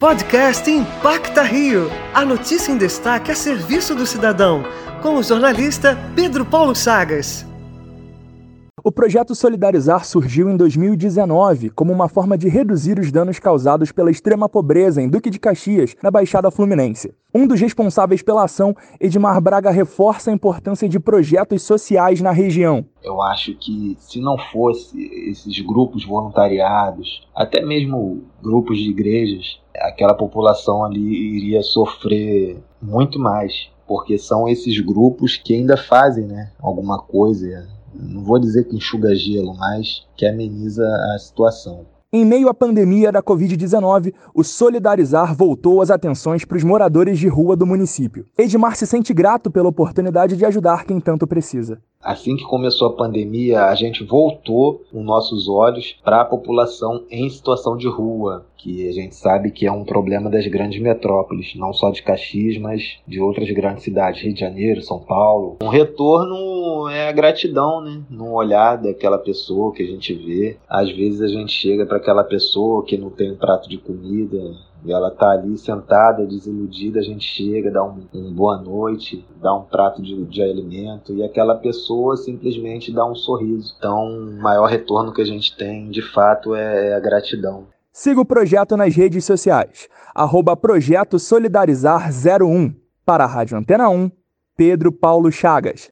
Podcast Impacta Rio. A notícia em destaque a serviço do cidadão. Com o jornalista Pedro Paulo Chagas. O projeto Solidarizar surgiu em 2019 como uma forma de reduzir os danos causados pela extrema pobreza em Duque de Caxias, na Baixada Fluminense. Um dos responsáveis pela ação, Edmar Braga, reforça a importância de projetos sociais na região. Eu acho que se não fosse esses grupos voluntariados, até mesmo grupos de igrejas, aquela população ali iria sofrer muito mais, porque são esses grupos que ainda fazem né, alguma coisa não vou dizer que enxuga gelo, mas que ameniza a situação. Em meio à pandemia da Covid-19, o Solidarizar voltou as atenções para os moradores de rua do município. Edmar se sente grato pela oportunidade de ajudar quem tanto precisa. Assim que começou a pandemia, a gente voltou os nossos olhos para a população em situação de rua, que a gente sabe que é um problema das grandes metrópoles, não só de Caxias, mas de outras grandes cidades, Rio de Janeiro, São Paulo. Um retorno é a gratidão, né? No olhar daquela pessoa que a gente vê. Às vezes a gente chega para aquela pessoa que não tem um prato de comida, e ela tá ali sentada, desiludida, a gente chega, dá um, um boa noite, dá um prato de, de, alimento e aquela pessoa simplesmente dá um sorriso. Então, o maior retorno que a gente tem, de fato, é, é a gratidão. Siga o projeto nas redes sociais, arroba Projeto Solidarizar 01. Para a Rádio Antena 1, Pedro Paulo Chagas.